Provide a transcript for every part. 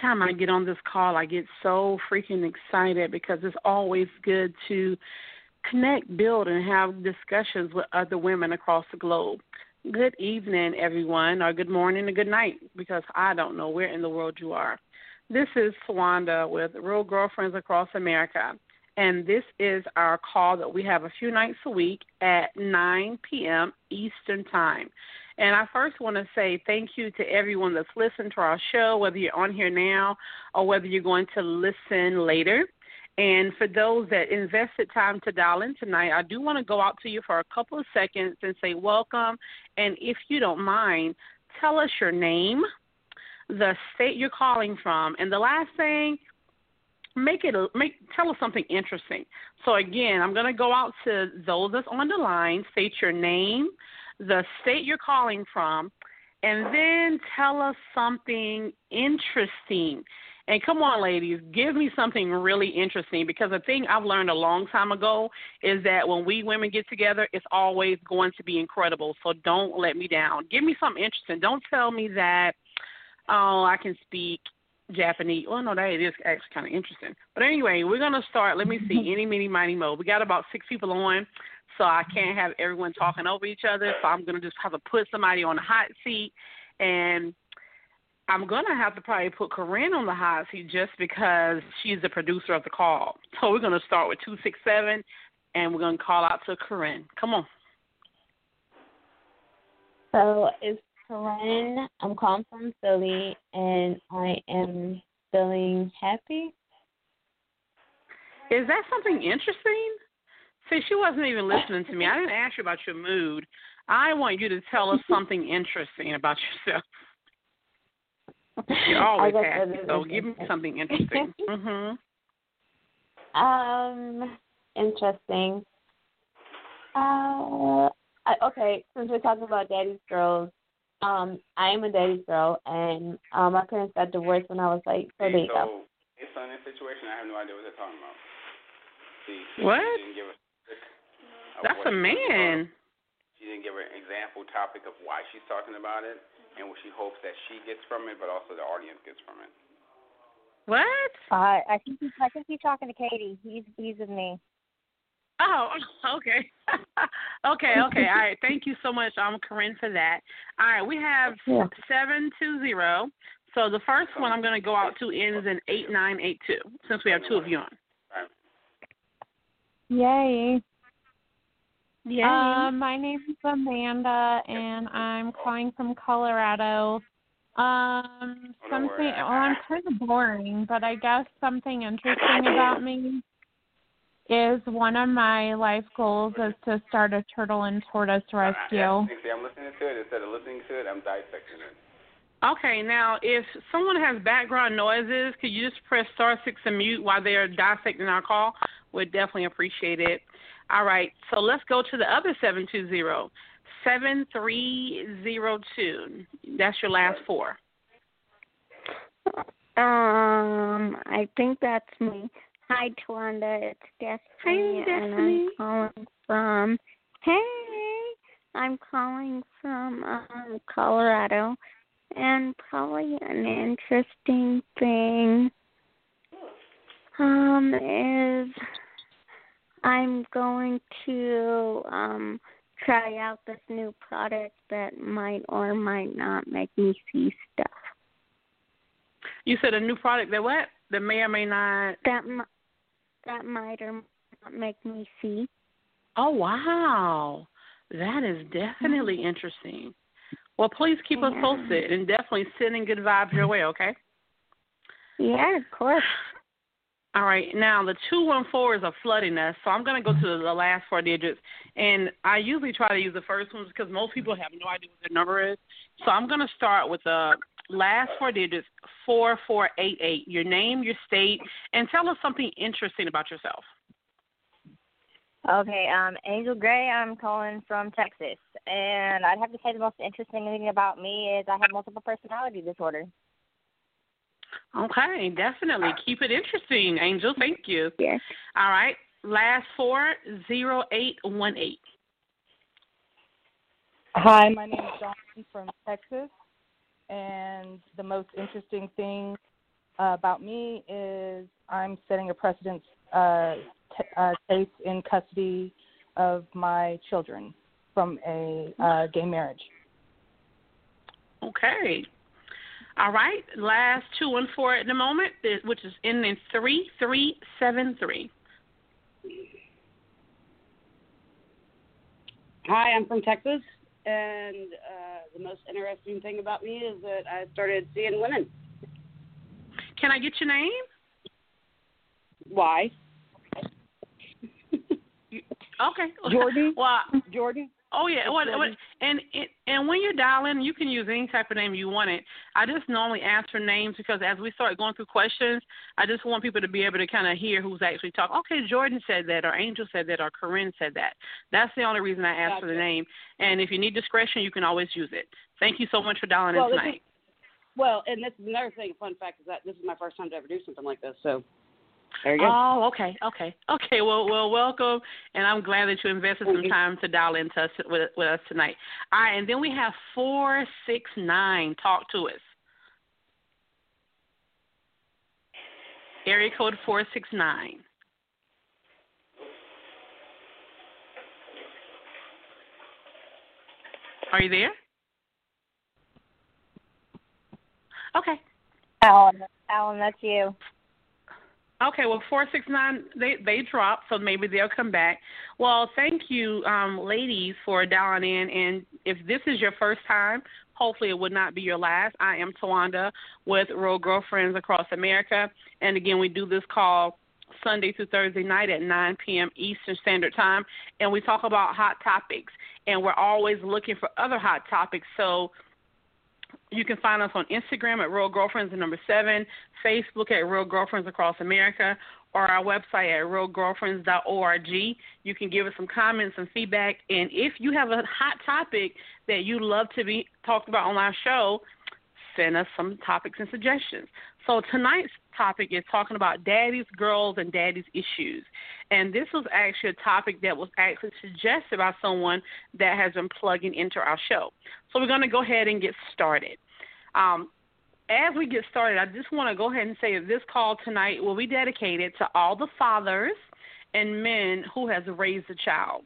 time I get on this call, I get so freaking excited because it's always good to connect, build, and have discussions with other women across the globe. Good evening, everyone, or good morning or good night, because I don't know where in the world you are. This is Swanda with Real Girlfriends Across America, and this is our call that we have a few nights a week at 9 p.m. Eastern Time. And I first want to say thank you to everyone that's listened to our show, whether you're on here now or whether you're going to listen later. And for those that invested time to dial in tonight, I do want to go out to you for a couple of seconds and say welcome. And if you don't mind, tell us your name, the state you're calling from, and the last thing, make it make tell us something interesting. So again, I'm going to go out to those that's on the line. State your name, the state you're calling from, and then tell us something interesting. And come on, ladies, give me something really interesting because the thing I've learned a long time ago is that when we women get together, it's always going to be incredible. So don't let me down. Give me something interesting. Don't tell me that, oh, I can speak Japanese. Well, no, that is actually kind of interesting. But anyway, we're going to start. Let me see. Any, mini, mighty, mo. We got about six people on so I can't have everyone talking over each other. So I'm gonna just have to put somebody on the hot seat, and I'm gonna have to probably put Corinne on the hot seat just because she's the producer of the call. So we're gonna start with two six seven, and we're gonna call out to Corinne. Come on. So it's Corinne. I'm calling from Philly, and I am feeling happy. Is that something interesting? See, she wasn't even listening to me. I didn't ask you about your mood. I want you to tell us something interesting about yourself. You're always happy, so give me something interesting. mm-hmm. Um, interesting. Uh, I, okay. Since we're talking about daddy's girls, um, I am a daddy's girl, and um, my parents got divorced when I was like, so there you go. Based on this situation, I have no idea what they're talking about. See, what? Didn't give us that's a man. She didn't give an example topic of why she's talking about it and what she hopes that she gets from it, but also the audience gets from it. What? Uh, I think he's, I think he's talking to Katie. He's he's with me. Oh, okay. okay, okay. All right. Thank you so much, um, Corinne, for that. All right, we have seven two zero. So the first one I'm going to go out to ends in eight nine eight two. Since we have two of you on. Yay. Yeah. Uh, my name is Amanda, and I'm calling from Colorado. Um, something. Well, I'm kind of boring, but I guess something interesting about me is one of my life goals is to start a turtle and tortoise rescue. I'm listening to it instead of listening to it. I'm dissecting it. Okay, now if someone has background noises, could you just press star six and mute while they're dissecting our call? We'd definitely appreciate it. All right, so let's go to the other 720. 7302. That's your last four. Um, I think that's me. Hi, Twanda. It's Destiny, Hi, and I'm calling from. Hey, I'm calling from um, Colorado, and probably an interesting thing um is I'm going to um try out this new product that might or might not make me see stuff. You said a new product that what? That may or may not. That that might or might not make me see. Oh wow, that is definitely mm-hmm. interesting. Well, please keep yeah. us posted and definitely sending good vibes your way. Okay. Yeah, of course. All right, now the 214 is a flooding us, so I'm going to go to the last four digits. And I usually try to use the first ones because most people have no idea what their number is. So I'm going to start with the last four digits 4488. Your name, your state, and tell us something interesting about yourself. Okay, um, Angel Gray, I'm calling from Texas. And I'd have to say the most interesting thing about me is I have multiple personality disorder. Okay, definitely. Keep it interesting, Angel. Thank you. Yes. All right. Last four zero eight one eight. Hi, my name is Dawn from Texas, and the most interesting thing uh, about me is I'm setting a precedent uh, t- uh, case in custody of my children from a uh, gay marriage. Okay. All right. Last two and four at the moment, which is in the three three seven three. Hi, I'm from Texas, and uh, the most interesting thing about me is that I started seeing women. Can I get your name? Why? okay. Jordan. well, Jordan. Oh yeah, what, what, and and when you're dialing, you can use any type of name you want it. I just normally ask for names because as we start going through questions, I just want people to be able to kind of hear who's actually talking. Okay, Jordan said that, or Angel said that, or Corinne said that. That's the only reason I ask gotcha. for the name. And if you need discretion, you can always use it. Thank you so much for dialing well, in tonight. Is, well, and this is another thing. A fun fact is that this is my first time to ever do something like this, so there you go. Oh, okay, okay, okay. Well, well, welcome, and I'm glad that you invested some time to dial into us with, with us tonight. All right, and then we have four six nine. Talk to us. Area code four six nine. Are you there? Okay. Alan, Alan, that's you. Okay, well, four six nine they they dropped, so maybe they'll come back. Well, thank you, um, ladies, for dialing in. And if this is your first time, hopefully it would not be your last. I am Tawanda with Real Girlfriends Across America, and again, we do this call Sunday through Thursday night at 9 p.m. Eastern Standard Time, and we talk about hot topics. And we're always looking for other hot topics. So you can find us on Instagram at Real Girlfriends number seven, Facebook at Real Girlfriends Across America, or our website at realgirlfriends.org. You can give us some comments and feedback. And if you have a hot topic that you'd love to be talked about on our show, send us some topics and suggestions. So tonight's topic is talking about daddy's girls and daddy's issues. And this was actually a topic that was actually suggested by someone that has been plugging into our show. So we're going to go ahead and get started. Um, as we get started, I just want to go ahead and say that this call tonight will be dedicated to all the fathers and men who has raised a child.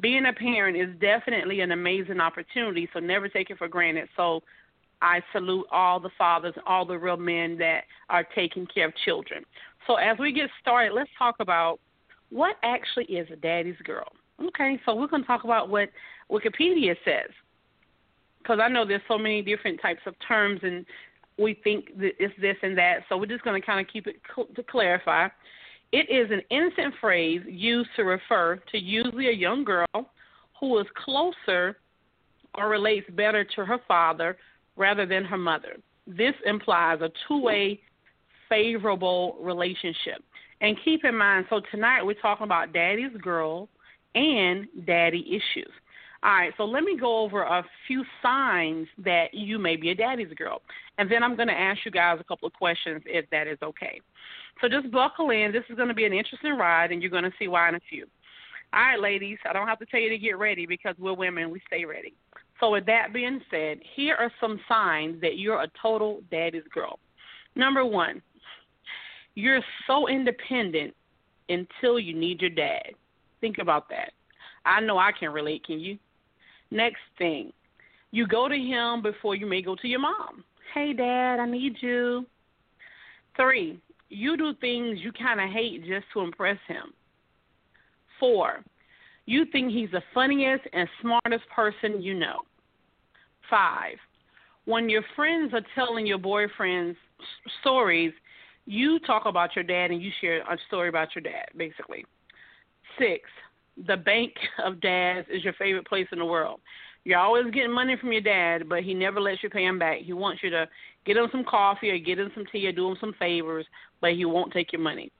Being a parent is definitely an amazing opportunity, so never take it for granted. So I salute all the fathers, all the real men that are taking care of children. So as we get started, let's talk about what actually is a daddy's girl. Okay, so we're going to talk about what Wikipedia says. Because I know there's so many different types of terms and we think that it's this and that. So we're just going to kind of keep it cl- to clarify. It is an innocent phrase used to refer to usually a young girl who is closer or relates better to her father rather than her mother. This implies a two way favorable relationship. And keep in mind, so tonight we're talking about daddy's girl and daddy issues. All right, so let me go over a few signs that you may be a daddy's girl. And then I'm going to ask you guys a couple of questions if that is okay. So just buckle in. This is going to be an interesting ride, and you're going to see why in a few. All right, ladies, I don't have to tell you to get ready because we're women. We stay ready. So, with that being said, here are some signs that you're a total daddy's girl. Number one, you're so independent until you need your dad. Think about that. I know I can relate, can you? Next thing, you go to him before you may go to your mom. Hey, dad, I need you. Three, you do things you kind of hate just to impress him. Four, you think he's the funniest and smartest person you know. Five, when your friends are telling your boyfriends stories, you talk about your dad and you share a story about your dad, basically. Six, the bank of dads is your favorite place in the world. You're always getting money from your dad, but he never lets you pay him back. He wants you to get him some coffee or get him some tea or do him some favors, but he won't take your money.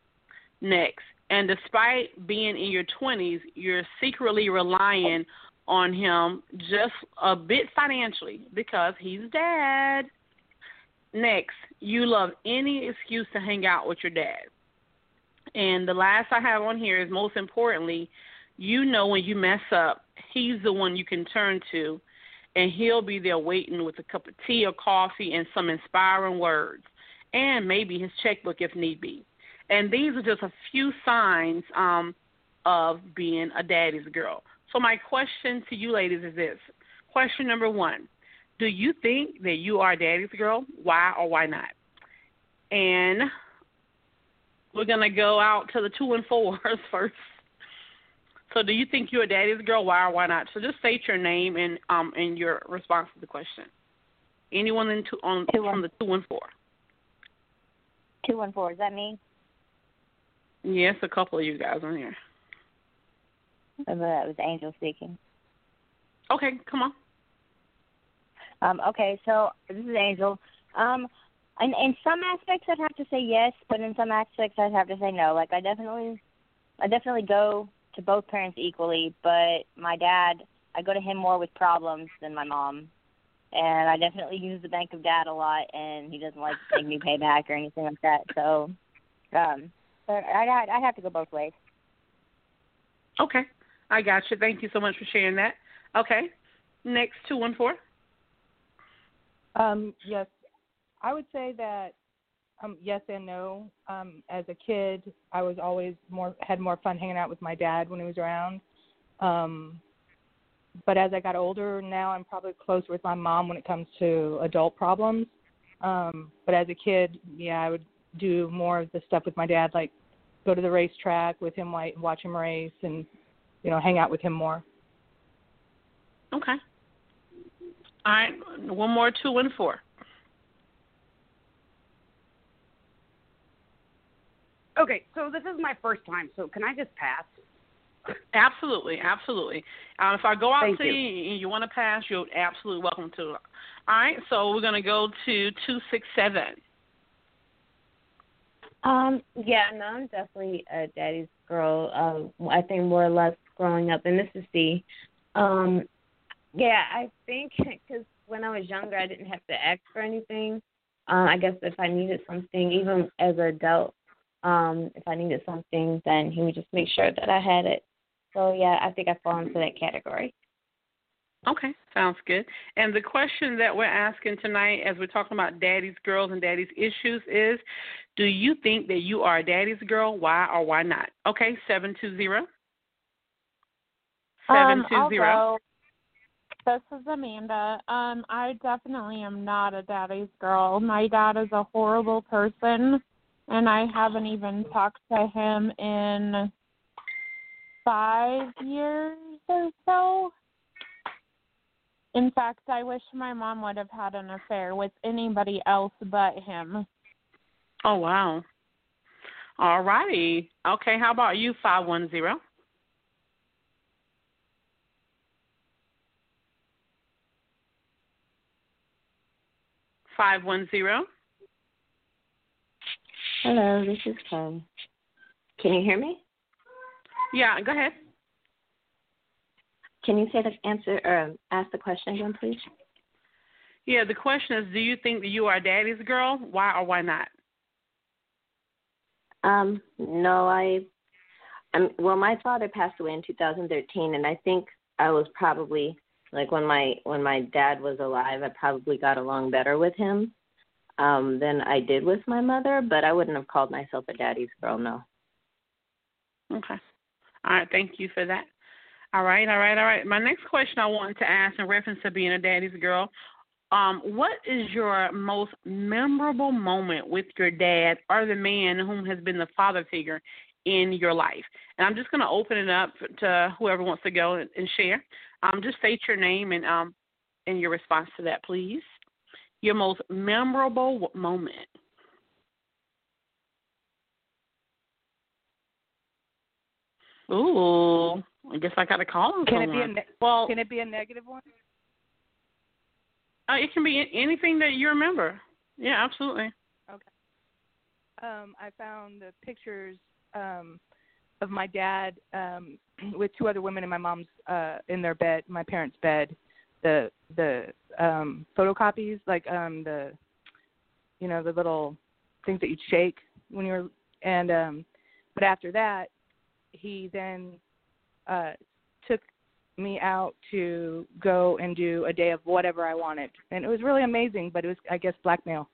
Next, and despite being in your 20s, you're secretly relying on him just a bit financially because he's dad. Next, you love any excuse to hang out with your dad. And the last I have on here is most importantly, you know when you mess up, he's the one you can turn to, and he'll be there waiting with a cup of tea or coffee and some inspiring words. and maybe his checkbook if need be. And these are just a few signs um, of being a daddy's girl. So my question to you ladies is this. Question number one. Do you think that you are daddy's girl? Why or why not? And we're gonna go out to the two and fours first. So do you think you're a daddy's girl? Why or why not? So just state your name and um and your response to the question. Anyone in two on two from the two and four. Two and four. Is that me? Yes, a couple of you guys on here. That was Angel speaking. Okay, come on. Um, okay, so this is Angel. Um, in, in some aspects, I'd have to say yes, but in some aspects, I'd have to say no. Like I definitely, I definitely go to both parents equally, but my dad, I go to him more with problems than my mom, and I definitely use the bank of dad a lot, and he doesn't like to make me pay back or anything like that. So, um, but I'd, I'd, I'd have to go both ways. Okay. I got you. Thank you so much for sharing that. Okay. Next, 214. Um, yes. I would say that um, yes and no. Um, as a kid, I was always more had more fun hanging out with my dad when he was around. Um, but as I got older, now I'm probably closer with my mom when it comes to adult problems. Um, but as a kid, yeah, I would do more of the stuff with my dad, like go to the racetrack with him, like watch him race, and you know, hang out with him more. Okay. All right. One more, two and four. Okay, so this is my first time, so can I just pass? Absolutely, absolutely. Um, if I go out Thank to you. you and you want to pass, you're absolutely welcome to. All right, so we're going to go to 267. Um, yeah, no, I'm definitely a daddy's girl. Um, I think more or less growing up in Mississippi. Um, yeah, I think because when I was younger, I didn't have to ask for anything. Um, I guess if I needed something, even as an adult, um, if I needed something, then he would just make sure that I had it. So yeah, I think I fall into that category. Okay, sounds good. And the question that we're asking tonight, as we're talking about daddy's girls and daddy's issues, is do you think that you are a daddy's girl? Why or why not? Okay, 720. Um, I'll 720. This is Amanda. Um, I definitely am not a daddy's girl. My dad is a horrible person, and I haven't even talked to him in five years or so. In fact, I wish my mom would have had an affair with anybody else but him. Oh, wow. All righty. Okay, how about you, Five one zero. Hello, this is Kay. Can you hear me? Yeah, go ahead. Can you say the answer or ask the question again, please? Yeah, the question is, do you think that you are daddy's girl? Why or why not? Um, no, I. Um, well, my father passed away in 2013, and I think I was probably like when my when my dad was alive, I probably got along better with him um than I did with my mother, but I wouldn't have called myself a daddy's girl, no. Okay. All right, thank you for that. All right, all right, all right. My next question I wanted to ask in reference to being a daddy's girl, um, what is your most memorable moment with your dad or the man whom has been the father figure in your life? And I'm just going to open it up to whoever wants to go and, and share. Um, just state your name and um, and your response to that, please. Your most memorable moment. Ooh, I guess I got to call. Can it be a ne- well? Can it be a negative one? Uh, it can be anything that you remember. Yeah, absolutely. Okay. Um, I found the pictures um, of my dad um, with two other women in my mom's uh, in their bed, my parents' bed. The the um, photocopies, like um, the you know the little things that you'd shake when you were, and um, but after that, he then uh, took me out to go and do a day of whatever I wanted, and it was really amazing. But it was, I guess, blackmail.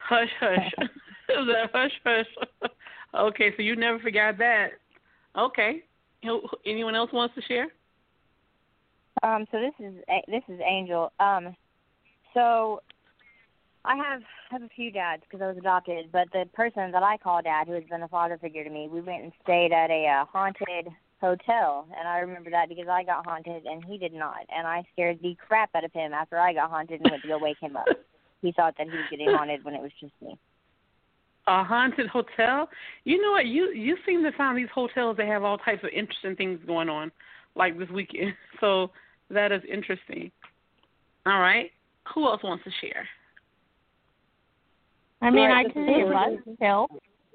Hush hush. the hush hush. okay, so you never forgot that. Okay. Anyone else wants to share? Um, so this is this is Angel. Um, so I have have a few dads because I was adopted, but the person that I call dad, who has been a father figure to me, we went and stayed at a uh, haunted hotel, and I remember that because I got haunted and he did not, and I scared the crap out of him after I got haunted and went to go wake him up. He thought that he was getting haunted when it was just me. A haunted hotel? You know what? You you seem to find these hotels that have all types of interesting things going on, like this weekend. So that is interesting. All right. Who else wants to share? I mean, right, I can do Let's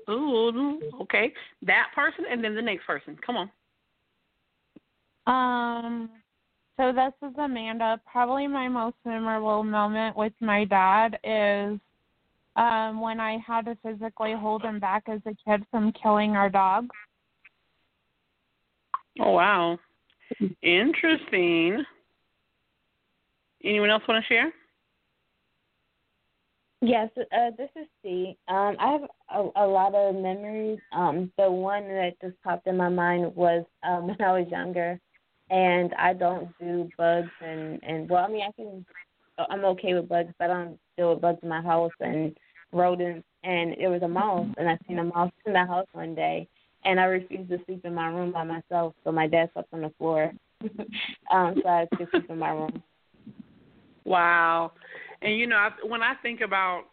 Ooh, okay. That person and then the next person. Come on. Um, so this is Amanda. Probably my most memorable moment with my dad is um when I had to physically hold him back as a kid from killing our dog. Oh wow. Interesting. Anyone else want to share? Yes, uh, this is C. Um, I have a, a lot of memories. Um, the one that just popped in my mind was um, when I was younger, and I don't do bugs and and well, I mean I can, I'm okay with bugs, but I don't deal with bugs in my house and rodents. And it was a mouse, and I seen a mouse in the house one day, and I refused to sleep in my room by myself, so my dad slept on the floor. um, so I had to sleep in my room. Wow. And you know, I, when I think about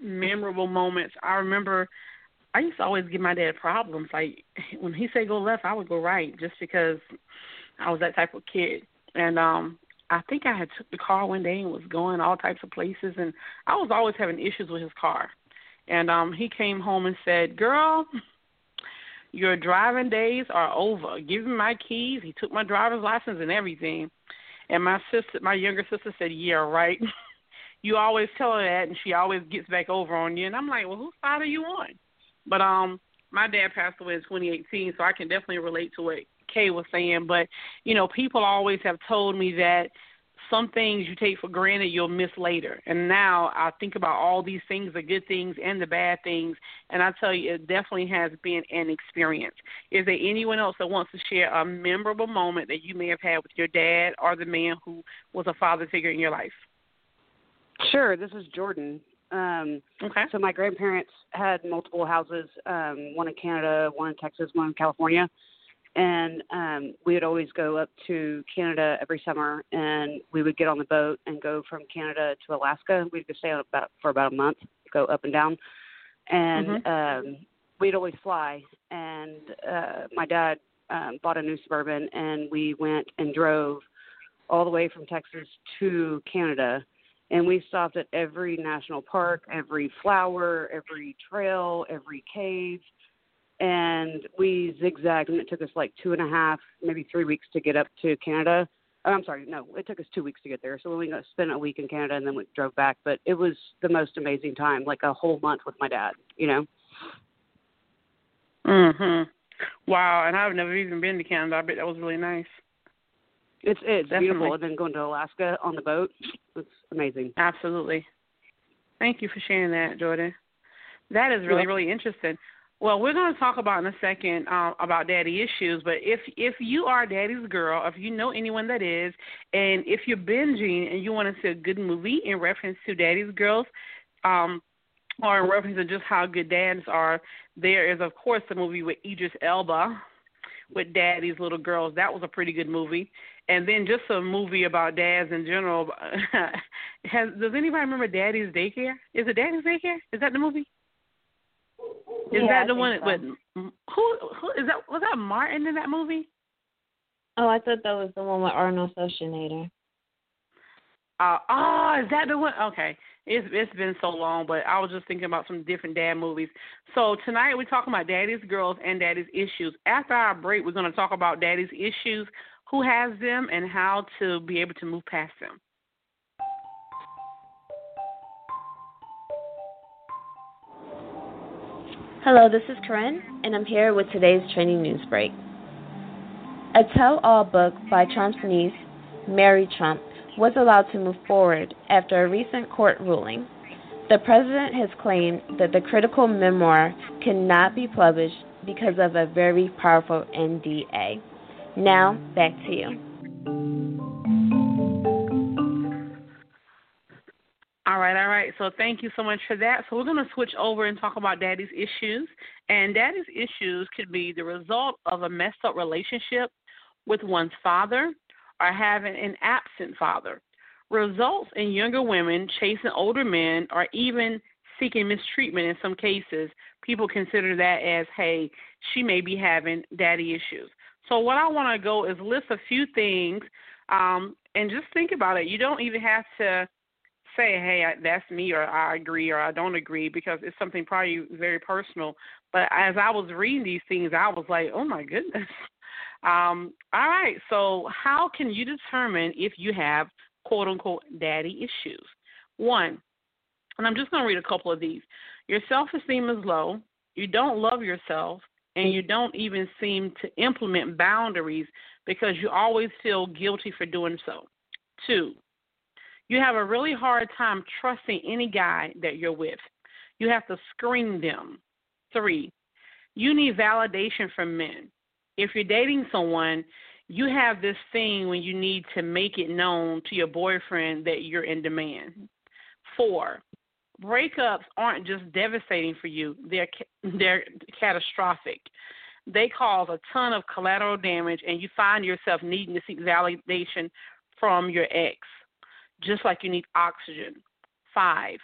memorable moments, I remember I used to always give my dad problems. Like when he said go left, I would go right, just because I was that type of kid. And um I think I had took the car one day and was going all types of places, and I was always having issues with his car. And um he came home and said, "Girl." Your driving days are over. Give me my keys. He took my driver's license and everything. And my sister, my younger sister, said, "Yeah, right." you always tell her that, and she always gets back over on you. And I'm like, "Well, whose side are you on?" But um, my dad passed away in 2018, so I can definitely relate to what Kay was saying. But you know, people always have told me that some things you take for granted you'll miss later. And now I think about all these things, the good things and the bad things, and I tell you, it definitely has been an experience. Is there anyone else that wants to share a memorable moment that you may have had with your dad or the man who was a father figure in your life? Sure. This is Jordan. Um, okay. So my grandparents had multiple houses, um, one in Canada, one in Texas, one in California and um we would always go up to Canada every summer and we would get on the boat and go from Canada to Alaska. We'd go stay on about for about a month, go up and down. And mm-hmm. um we'd always fly and uh my dad um bought a new suburban and we went and drove all the way from Texas to Canada and we stopped at every national park, every flower, every trail, every cave and we zigzagged, and it took us like two and a half, maybe three weeks to get up to Canada. Oh, I'm sorry, no, it took us two weeks to get there. So we spent a week in Canada and then we drove back. But it was the most amazing time, like a whole month with my dad. You know. Mhm. Wow, and I've never even been to Canada. I bet that was really nice. It's it's Definitely. beautiful, and then going to Alaska on the boat, it's amazing. Absolutely. Thank you for sharing that, Jordan. That is really really interesting. Well, we're going to talk about in a second uh, about daddy issues. But if if you are daddy's girl, if you know anyone that is, and if you're binging and you want to see a good movie in reference to daddy's girls, um, or in reference to just how good dads are, there is of course the movie with Idris Elba with Daddy's Little Girls. That was a pretty good movie. And then just a movie about dads in general. Has does anybody remember Daddy's Daycare? Is it Daddy's Daycare? Is that the movie? Is yeah, that the one so. with who? Who is that? Was that Martin in that movie? Oh, I thought that was the one with Arnold Schwarzenegger. Uh, oh, is that the one? Okay, it's it's been so long, but I was just thinking about some different dad movies. So tonight we're talking about daddy's girls and daddy's issues. After our break, we're going to talk about daddy's issues, who has them, and how to be able to move past them. Hello, this is Corinne, and I'm here with today's training news break. A tell all book by Trump's niece, Mary Trump, was allowed to move forward after a recent court ruling. The president has claimed that the critical memoir cannot be published because of a very powerful NDA. Now, back to you. All right, all right. So thank you so much for that. So we're going to switch over and talk about daddy's issues. And daddy's issues could be the result of a messed up relationship with one's father or having an absent father. Results in younger women chasing older men or even seeking mistreatment in some cases. People consider that as, hey, she may be having daddy issues. So what I want to go is list a few things um, and just think about it. You don't even have to say, hey, that's me, or I agree, or I don't agree, because it's something probably very personal. But as I was reading these things, I was like, oh my goodness. Um, all right, so how can you determine if you have quote unquote daddy issues? One, and I'm just going to read a couple of these. Your self esteem is low, you don't love yourself, and you don't even seem to implement boundaries because you always feel guilty for doing so. Two, you have a really hard time trusting any guy that you're with. You have to screen them. Three, you need validation from men. If you're dating someone, you have this thing when you need to make it known to your boyfriend that you're in demand. Four, breakups aren't just devastating for you, they're they're catastrophic. They cause a ton of collateral damage and you find yourself needing to seek validation from your ex just like you need oxygen. Five,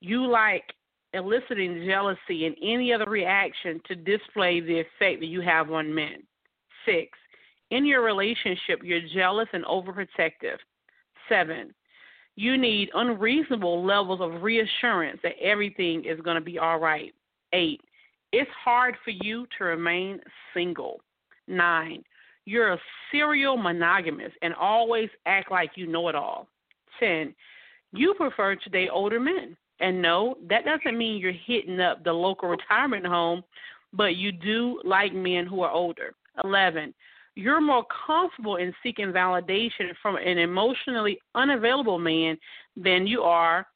you like eliciting jealousy and any other reaction to display the effect that you have on men. Six, in your relationship, you're jealous and overprotective. Seven, you need unreasonable levels of reassurance that everything is going to be all right. Eight, it's hard for you to remain single. Nine, you're a serial monogamist and always act like you know it all. 10, you prefer to date older men. And no, that doesn't mean you're hitting up the local retirement home, but you do like men who are older. 11, you're more comfortable in seeking validation from an emotionally unavailable man than you are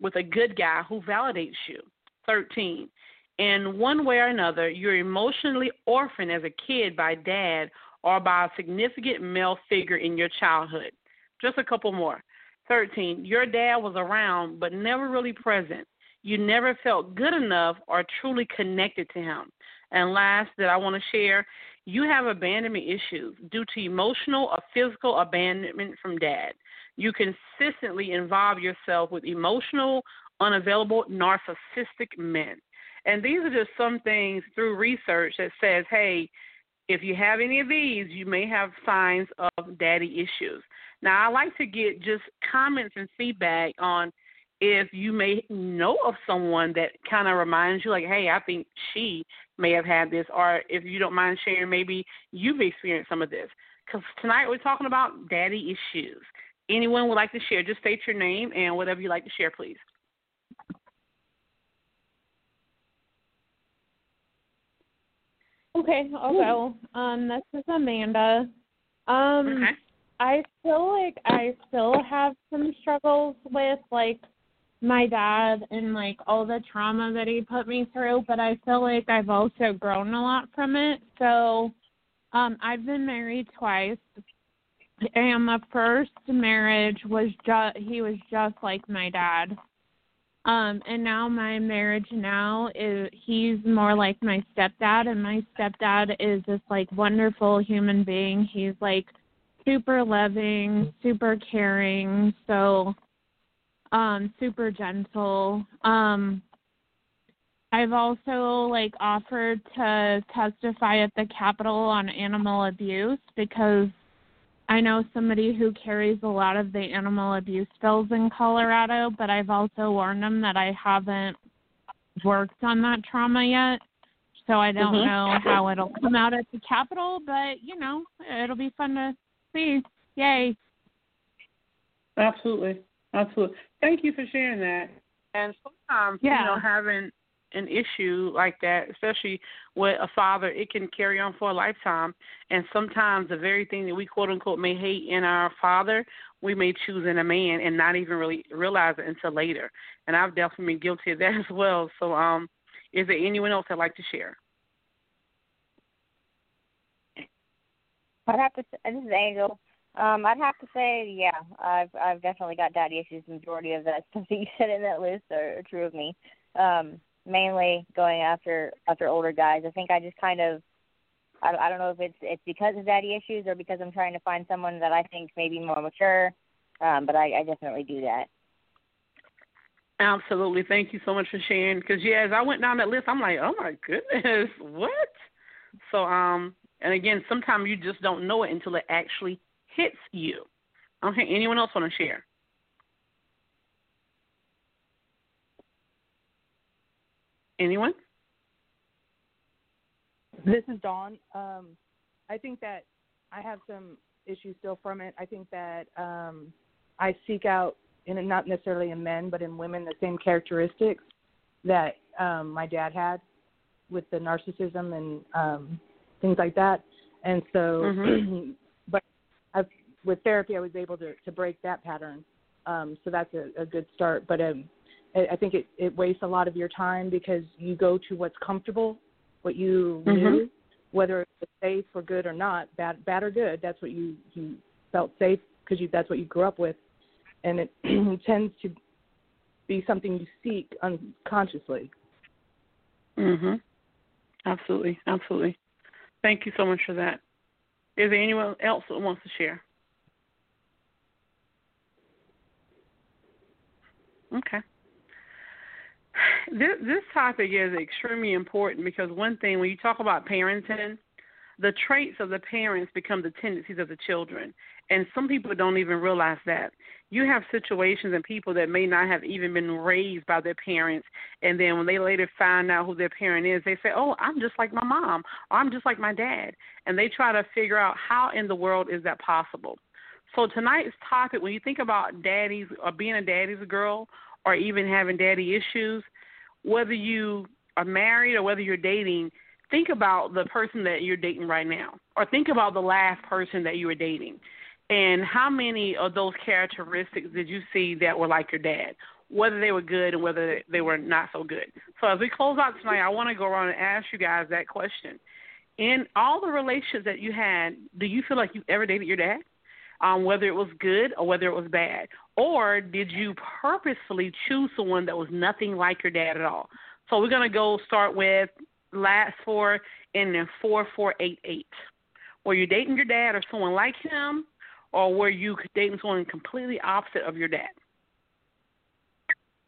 with a good guy who validates you. 13, in one way or another, you're emotionally orphaned as a kid by dad or by a significant male figure in your childhood. Just a couple more. 13. Your dad was around but never really present. You never felt good enough or truly connected to him. And last that I want to share, you have abandonment issues due to emotional or physical abandonment from dad. You consistently involve yourself with emotional, unavailable, narcissistic men. And these are just some things through research that says, hey, if you have any of these, you may have signs of daddy issues. Now, I like to get just comments and feedback on if you may know of someone that kind of reminds you, like, hey, I think she may have had this, or if you don't mind sharing, maybe you've experienced some of this. Because tonight we're talking about daddy issues. Anyone would like to share, just state your name and whatever you'd like to share, please. Okay, I'll go. Um, this is Amanda. Um, okay. I feel like I still have some struggles with like my dad and like all the trauma that he put me through, but I feel like I've also grown a lot from it. So, um, I've been married twice, and the first marriage was just he was just like my dad. Um, and now my marriage now is he's more like my stepdad, and my stepdad is this like wonderful human being. He's like super loving, super caring, so um super gentle. Um I've also like offered to testify at the Capitol on animal abuse because I know somebody who carries a lot of the animal abuse bills in Colorado, but I've also warned them that I haven't worked on that trauma yet. So I don't mm-hmm. know how it'll come out at the Capitol, but you know, it'll be fun to see. Yay. Absolutely. Absolutely. Thank you for sharing that. And sometimes, yeah. you know, having an issue like that, especially with a father, it can carry on for a lifetime. And sometimes the very thing that we quote unquote may hate in our father, we may choose in a man and not even really realize it until later. And I've definitely been guilty of that as well. So, um, is there anyone else that'd like to share? I'd have to. This is Angel. Um, I'd have to say, yeah, I've I've definitely got daddy issues. The majority of that stuff that you said in that list are, are true of me. Um, mainly going after after older guys. I think I just kind of I, I don't know if it's it's because of daddy issues or because I'm trying to find someone that I think may be more mature. Um, but I, I definitely do that. Absolutely. Thank you so much for sharing. Because yeah, as I went down that list, I'm like, oh my goodness, what? So um, and again, sometimes you just don't know it until it actually hits you. Okay, anyone else want to share? Anyone? This is Dawn. Um, I think that I have some issues still from it. I think that um, I seek out, in not necessarily in men, but in women, the same characteristics that um, my dad had with the narcissism and um, things like that. And so, mm-hmm. but I've, with therapy, I was able to to break that pattern. Um, so that's a, a good start. But um, I think it, it wastes a lot of your time because you go to what's comfortable, what you mm-hmm. knew, whether it's safe or good or not, bad, bad or good. That's what you you felt safe because you that's what you grew up with, and it tends to be something you seek unconsciously. Mhm. Absolutely, absolutely. Thank you so much for that. Is there anyone else that wants to share? Okay. This this topic is extremely important because one thing when you talk about parenting, the traits of the parents become the tendencies of the children. And some people don't even realize that. You have situations and people that may not have even been raised by their parents, and then when they later find out who their parent is, they say, Oh, I'm just like my mom, or I'm just like my dad. And they try to figure out how in the world is that possible. So, tonight's topic, when you think about daddies or being a daddy's girl, or even having daddy issues, whether you are married or whether you're dating, think about the person that you're dating right now, or think about the last person that you were dating, and how many of those characteristics did you see that were like your dad, whether they were good and whether they were not so good. So as we close out tonight, I want to go around and ask you guys that question. In all the relationships that you had, do you feel like you ever dated your dad? Um, whether it was good or whether it was bad, or did you purposefully choose someone that was nothing like your dad at all? So we're gonna go start with last four and then four four eight eight. Were you dating your dad or someone like him, or were you dating someone completely opposite of your dad?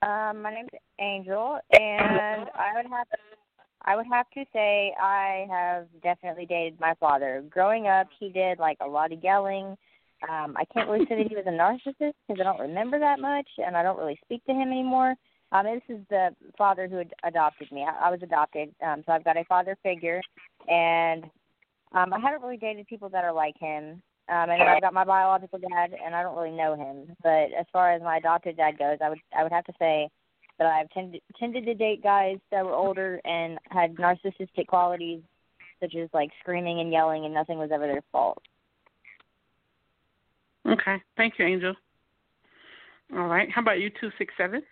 Um, my name's Angel, and I would have to, I would have to say I have definitely dated my father. Growing up, he did like a lot of yelling. Um, I can't really say that he was a narcissist because I don't remember that much, and I don't really speak to him anymore. Um, this is the father who ad- adopted me. I, I was adopted, um, so I've got a father figure, and um, I haven't really dated people that are like him. Um, and I've got my biological dad, and I don't really know him. But as far as my adopted dad goes, I would I would have to say that I've tended tended to date guys that were older and had narcissistic qualities, such as like screaming and yelling, and nothing was ever their fault. Okay, thank you, Angel. All right, how about you, two six seven?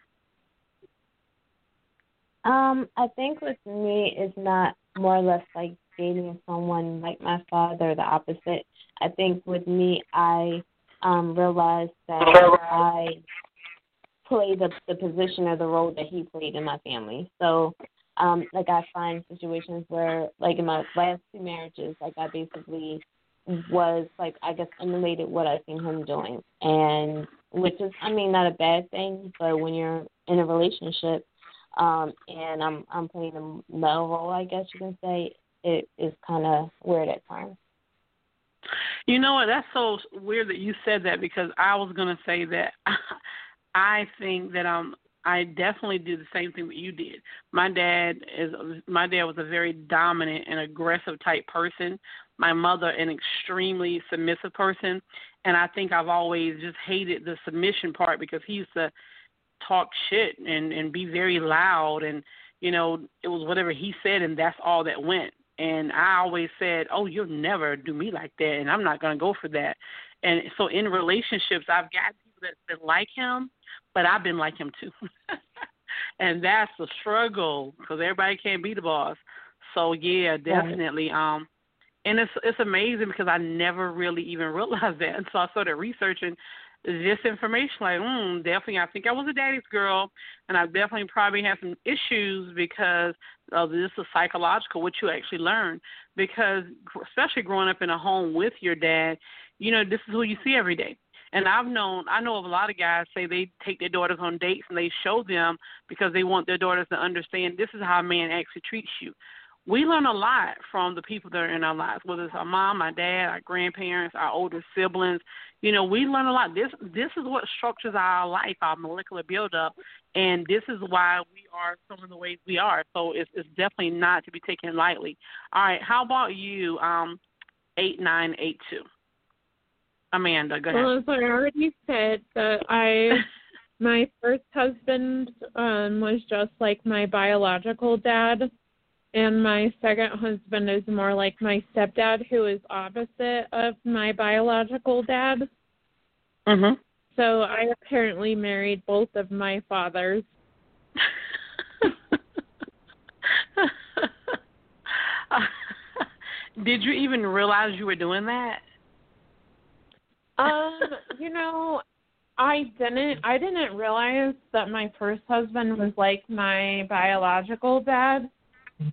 Um, I think with me, it's not more or less like dating someone like my father, the opposite. I think with me, I um realized that I play the the position or the role that he played in my family. So, um, like I find situations where, like in my last two marriages, like I basically was like I guess emulated what I seen him doing, and which is I mean not a bad thing, but when you're in a relationship um, and I'm I'm playing the male role, I guess you can say. It is kind of weird at times. You know what? That's so weird that you said that because I was gonna say that I think that um I definitely did the same thing that you did. My dad is my dad was a very dominant and aggressive type person. My mother an extremely submissive person, and I think I've always just hated the submission part because he used to talk shit and and be very loud and you know it was whatever he said and that's all that went and I always said, "Oh, you'll never do me like that, and I'm not going to go for that." And so in relationships, I've got people that, that like him, but I've been like him too, and that's the struggle because everybody can't be the boss. So yeah, definitely. Right. Um, and it's it's amazing because I never really even realized that, and so I started researching this information. Like, mm, definitely, I think I was a daddy's girl, and I definitely probably had some issues because of this is psychological, what you actually learn. Because especially growing up in a home with your dad, you know, this is who you see every day. And I've known, I know of a lot of guys say they take their daughters on dates and they show them because they want their daughters to understand this is how a man actually treats you we learn a lot from the people that are in our lives, whether it's our mom, our dad, our grandparents, our older siblings. You know, we learn a lot. This this is what structures our life, our molecular buildup, and this is why we are some of the ways we are. So it's it's definitely not to be taken lightly. All right, how about you? Um, eight nine eight two. Amanda, go ahead. Well, as I already said, that I my first husband um was just like my biological dad and my second husband is more like my stepdad who is opposite of my biological dad. Mhm. So I apparently married both of my fathers. Did you even realize you were doing that? Um, you know, I didn't I didn't realize that my first husband was like my biological dad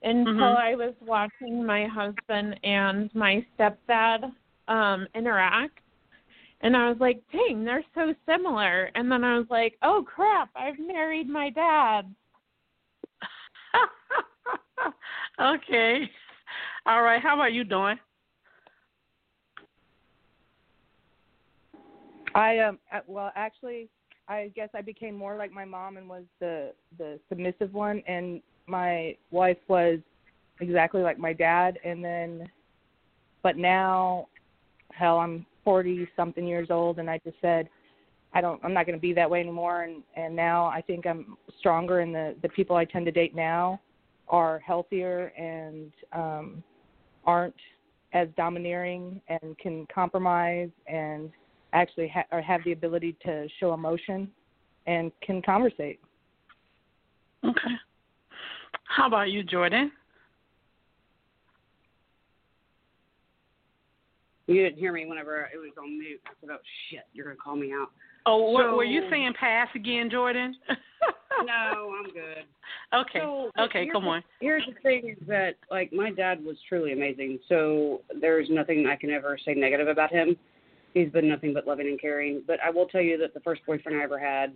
until mm-hmm. I was watching my husband and my stepdad um interact and I was like, "Dang, they're so similar." And then I was like, "Oh crap, I've married my dad." okay. All right, how are you doing? I um well actually I guess I became more like my mom and was the the submissive one and my wife was exactly like my dad and then but now hell I'm 40 something years old and I just said I don't I'm not going to be that way anymore and and now I think I'm stronger and the the people I tend to date now are healthier and um aren't as domineering and can compromise and actually ha- or have the ability to show emotion and can conversate. Okay. How about you, Jordan? You didn't hear me whenever it was on mute. I said, "Oh shit, you're gonna call me out." Oh, what, were you saying? Pass again, Jordan? no, I'm good. Okay. So, okay, come the, on. Here's the thing: is that like my dad was truly amazing. So there's nothing I can ever say negative about him. He's been nothing but loving and caring. But I will tell you that the first boyfriend I ever had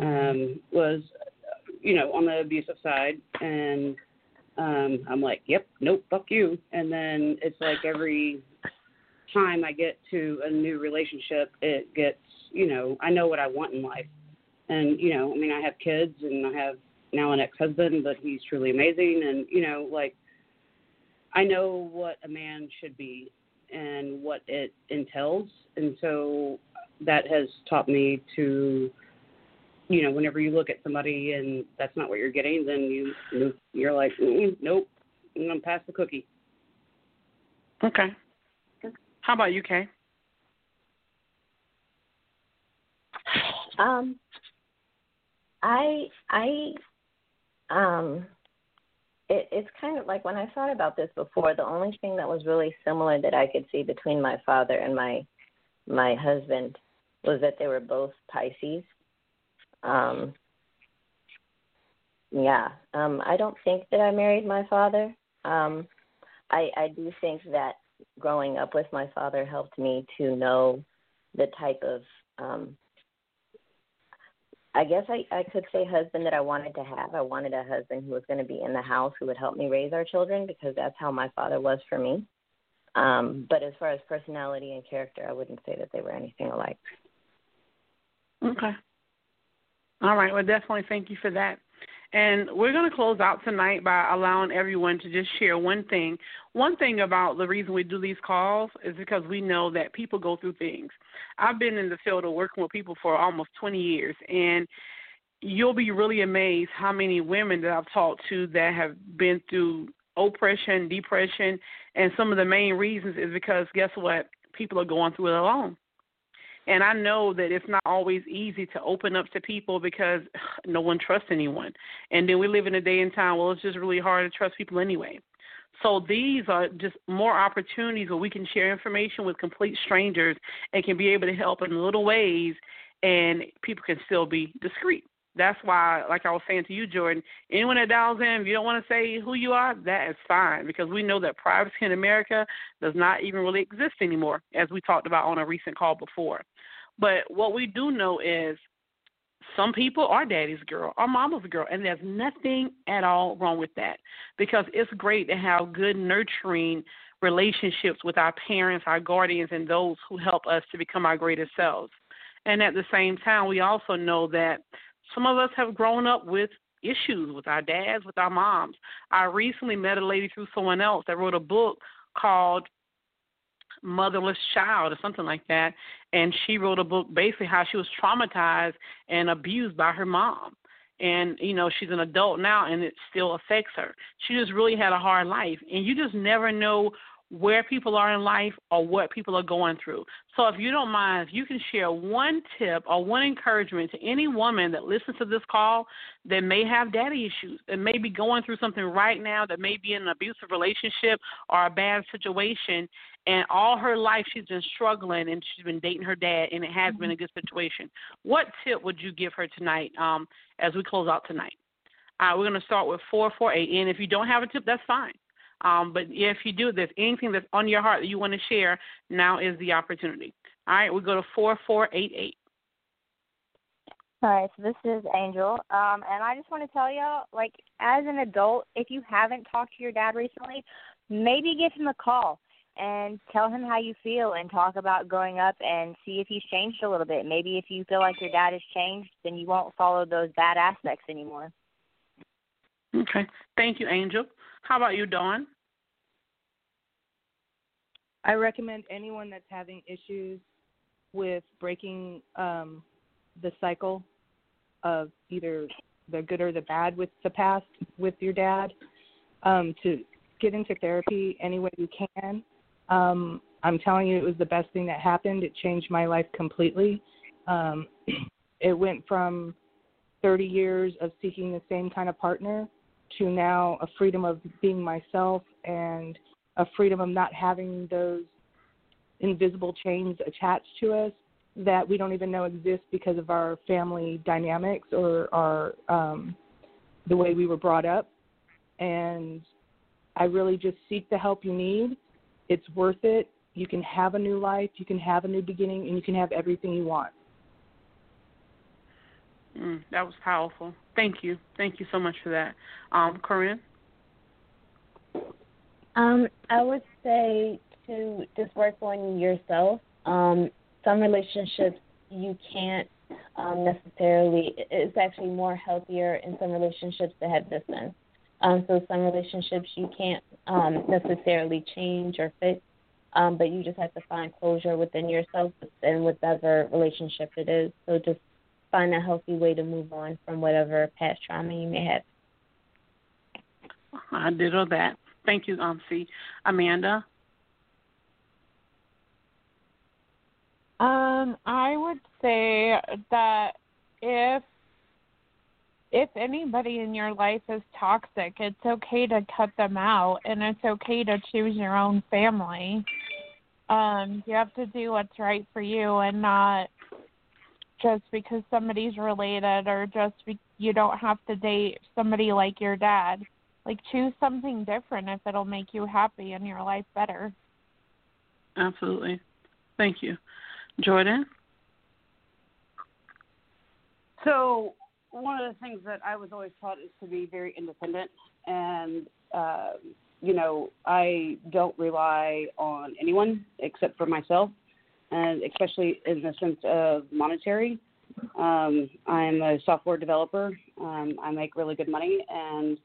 um was you know, on the abusive side, and um, I'm like, yep, nope, fuck you. And then it's like every time I get to a new relationship, it gets, you know, I know what I want in life, and you know, I mean, I have kids, and I have now an ex-husband, but he's truly amazing, and you know, like, I know what a man should be and what it entails, and so that has taught me to you know, whenever you look at somebody and that's not what you're getting, then you you're like, mm, nope, I'm gonna pass the cookie. Okay. How about you, Kay? Um, I I um, it, it's kind of like when I thought about this before. The only thing that was really similar that I could see between my father and my my husband was that they were both Pisces um, yeah, um, I don't think that I married my father. Um, I, I do think that growing up with my father helped me to know the type of um, I guess I, I could say husband that I wanted to have. I wanted a husband who was going to be in the house who would help me raise our children because that's how my father was for me. Um, but as far as personality and character, I wouldn't say that they were anything alike. Okay. All right. Well, definitely thank you for that. And we're going to close out tonight by allowing everyone to just share one thing. One thing about the reason we do these calls is because we know that people go through things. I've been in the field of working with people for almost 20 years, and you'll be really amazed how many women that I've talked to that have been through oppression, depression, and some of the main reasons is because guess what? People are going through it alone. And I know that it's not always easy to open up to people because no one trusts anyone. And then we live in a day and time, well, it's just really hard to trust people anyway. So these are just more opportunities where we can share information with complete strangers and can be able to help in little ways, and people can still be discreet. That's why, like I was saying to you, Jordan, anyone that dials in, if you don't want to say who you are, that is fine because we know that privacy in America does not even really exist anymore, as we talked about on a recent call before. But what we do know is some people are daddy's girl or mama's girl, and there's nothing at all wrong with that because it's great to have good, nurturing relationships with our parents, our guardians, and those who help us to become our greatest selves. And at the same time, we also know that some of us have grown up with issues with our dads, with our moms. I recently met a lady through someone else that wrote a book called motherless child or something like that and she wrote a book basically how she was traumatized and abused by her mom and you know she's an adult now and it still affects her she just really had a hard life and you just never know where people are in life or what people are going through. So if you don't mind, if you can share one tip or one encouragement to any woman that listens to this call that may have daddy issues, that may be going through something right now, that may be in an abusive relationship or a bad situation, and all her life she's been struggling and she's been dating her dad and it has mm-hmm. been a good situation. What tip would you give her tonight um, as we close out tonight? Uh, we're going to start with 448. And if you don't have a tip, that's fine. Um, but if you do, there's anything that's on your heart that you want to share, now is the opportunity. All right, we go to 4488. All right, so this is Angel, um, and I just want to tell y'all, like, as an adult, if you haven't talked to your dad recently, maybe give him a call and tell him how you feel and talk about growing up and see if he's changed a little bit. Maybe if you feel like your dad has changed, then you won't follow those bad aspects anymore. Okay. Thank you, Angel. How about you, Dawn? I recommend anyone that's having issues with breaking um, the cycle of either the good or the bad with the past with your dad um, to get into therapy any way you can. Um, I'm telling you, it was the best thing that happened. It changed my life completely. Um, it went from 30 years of seeking the same kind of partner to now a freedom of being myself and a freedom of not having those invisible chains attached to us that we don't even know exist because of our family dynamics or our um, the way we were brought up. And I really just seek the help you need. It's worth it. You can have a new life, you can have a new beginning, and you can have everything you want. Mm, that was powerful. Thank you. Thank you so much for that. Um, Corinne? Um, I would say to just work on yourself. Um, some relationships you can't um, necessarily. It's actually more healthier in some relationships to have distance. Um, so some relationships you can't um, necessarily change or fix, um, but you just have to find closure within yourself and whatever relationship it is. So just find a healthy way to move on from whatever past trauma you may have. I did all that. Thank you, um, C. Amanda. Um, I would say that if if anybody in your life is toxic, it's okay to cut them out and it's okay to choose your own family. Um, you have to do what's right for you and not just because somebody's related or just be- you don't have to date somebody like your dad. Like choose something different if it'll make you happy and your life better. Absolutely. Thank you. Jordan? So, one of the things that I was always taught is to be very independent and uh, you know, I don't rely on anyone except for myself and especially in the sense of monetary. Um, I'm a software developer. Um, I make really good money, and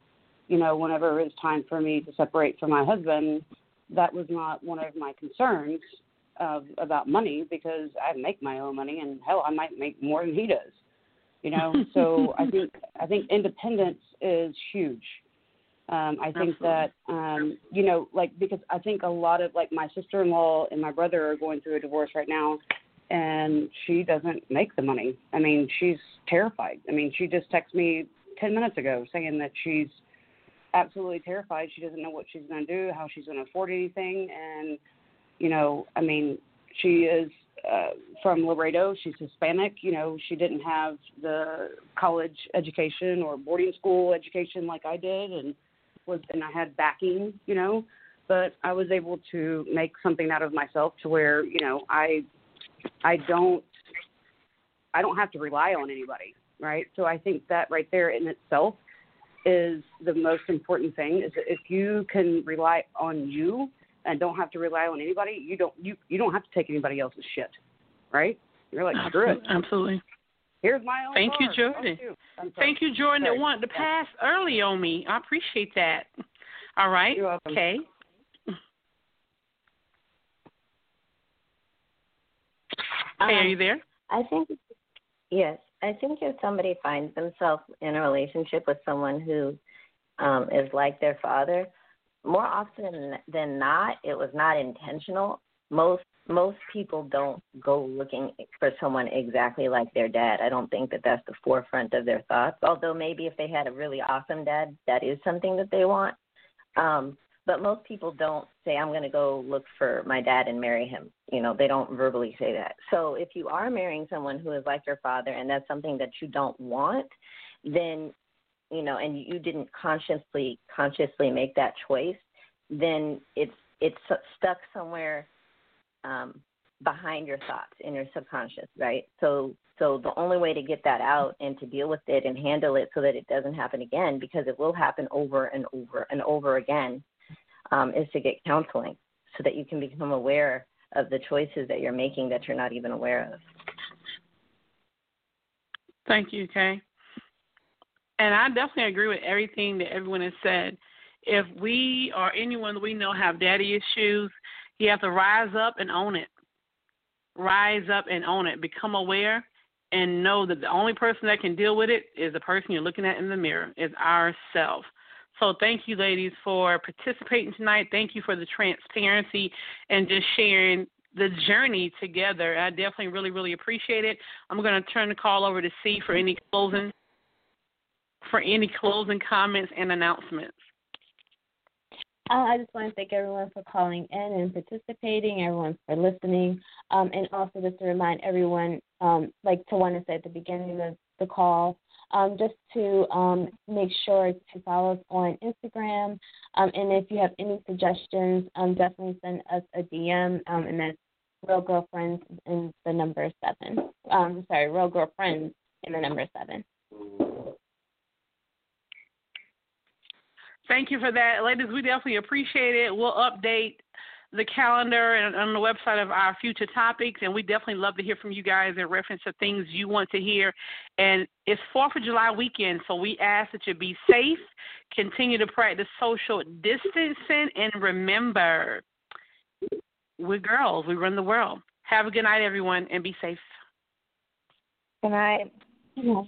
you know, whenever it was time for me to separate from my husband, that was not one of my concerns of, about money because I make my own money, and hell, I might make more than he does. You know, so I think I think independence is huge. Um, I think Absolutely. that um, you know, like because I think a lot of like my sister in law and my brother are going through a divorce right now and she doesn't make the money. I mean, she's terrified. I mean, she just texted me ten minutes ago saying that she's absolutely terrified. She doesn't know what she's going to do, how she's going to afford anything, and you know, I mean, she is uh, from Laredo. She's Hispanic. You know, she didn't have the college education or boarding school education like I did, and was and I had backing. You know, but I was able to make something out of myself to where you know I I don't I don't have to rely on anybody, right? So I think that right there in itself is the most important thing is that if you can rely on you and don't have to rely on anybody, you don't you you don't have to take anybody else's shit, right? You're like screw it. Absolutely. Here's my own. Thank you. Jordan. You. Thank you, Jordan, Sorry. that wanted to pass early on me. I appreciate that. All right. You're welcome. Okay. Hey, are Um, you there? I think yes. I think if somebody finds themselves in a relationship with someone who um is like their father, more often than not, it was not intentional. Most most people don't go looking for someone exactly like their dad. I don't think that that's the forefront of their thoughts. Although maybe if they had a really awesome dad, that is something that they want. Um, but most people don't say, I'm going to go look for my dad and marry him. You know, they don't verbally say that. So if you are marrying someone who is like your father and that's something that you don't want, then, you know, and you didn't consciously consciously make that choice, then it's it's stuck somewhere um, behind your thoughts in your subconscious, right? So so the only way to get that out and to deal with it and handle it so that it doesn't happen again, because it will happen over and over and over again, um, is to get counseling so that you can become aware of the choices that you're making that you're not even aware of. Thank you, Kay. And I definitely agree with everything that everyone has said. If we or anyone we know have daddy issues, you have to rise up and own it. Rise up and own it. Become aware and know that the only person that can deal with it is the person you're looking at in the mirror, is ourself. So thank you, ladies, for participating tonight. Thank you for the transparency and just sharing the journey together. I definitely really, really appreciate it. I'm going to turn the call over to C for any closing for any closing comments and announcements. Uh, I just want to thank everyone for calling in and participating, everyone for listening, um, and also just to remind everyone, um, like Tawana said at the beginning of the call, um, just to um, make sure to follow us on Instagram. Um, and if you have any suggestions, um, definitely send us a DM, um, and that's Real Girlfriends and the number seven. Um, sorry, Real Girlfriends and the number seven. Thank you for that, ladies. We definitely appreciate it. We'll update the calendar and on the website of our future topics, and we definitely love to hear from you guys in reference to things you want to hear. And it's Fourth of July weekend, so we ask that you be safe, continue to practice social distancing, and remember, we're girls. We run the world. Have a good night, everyone, and be safe. Good night. Yes.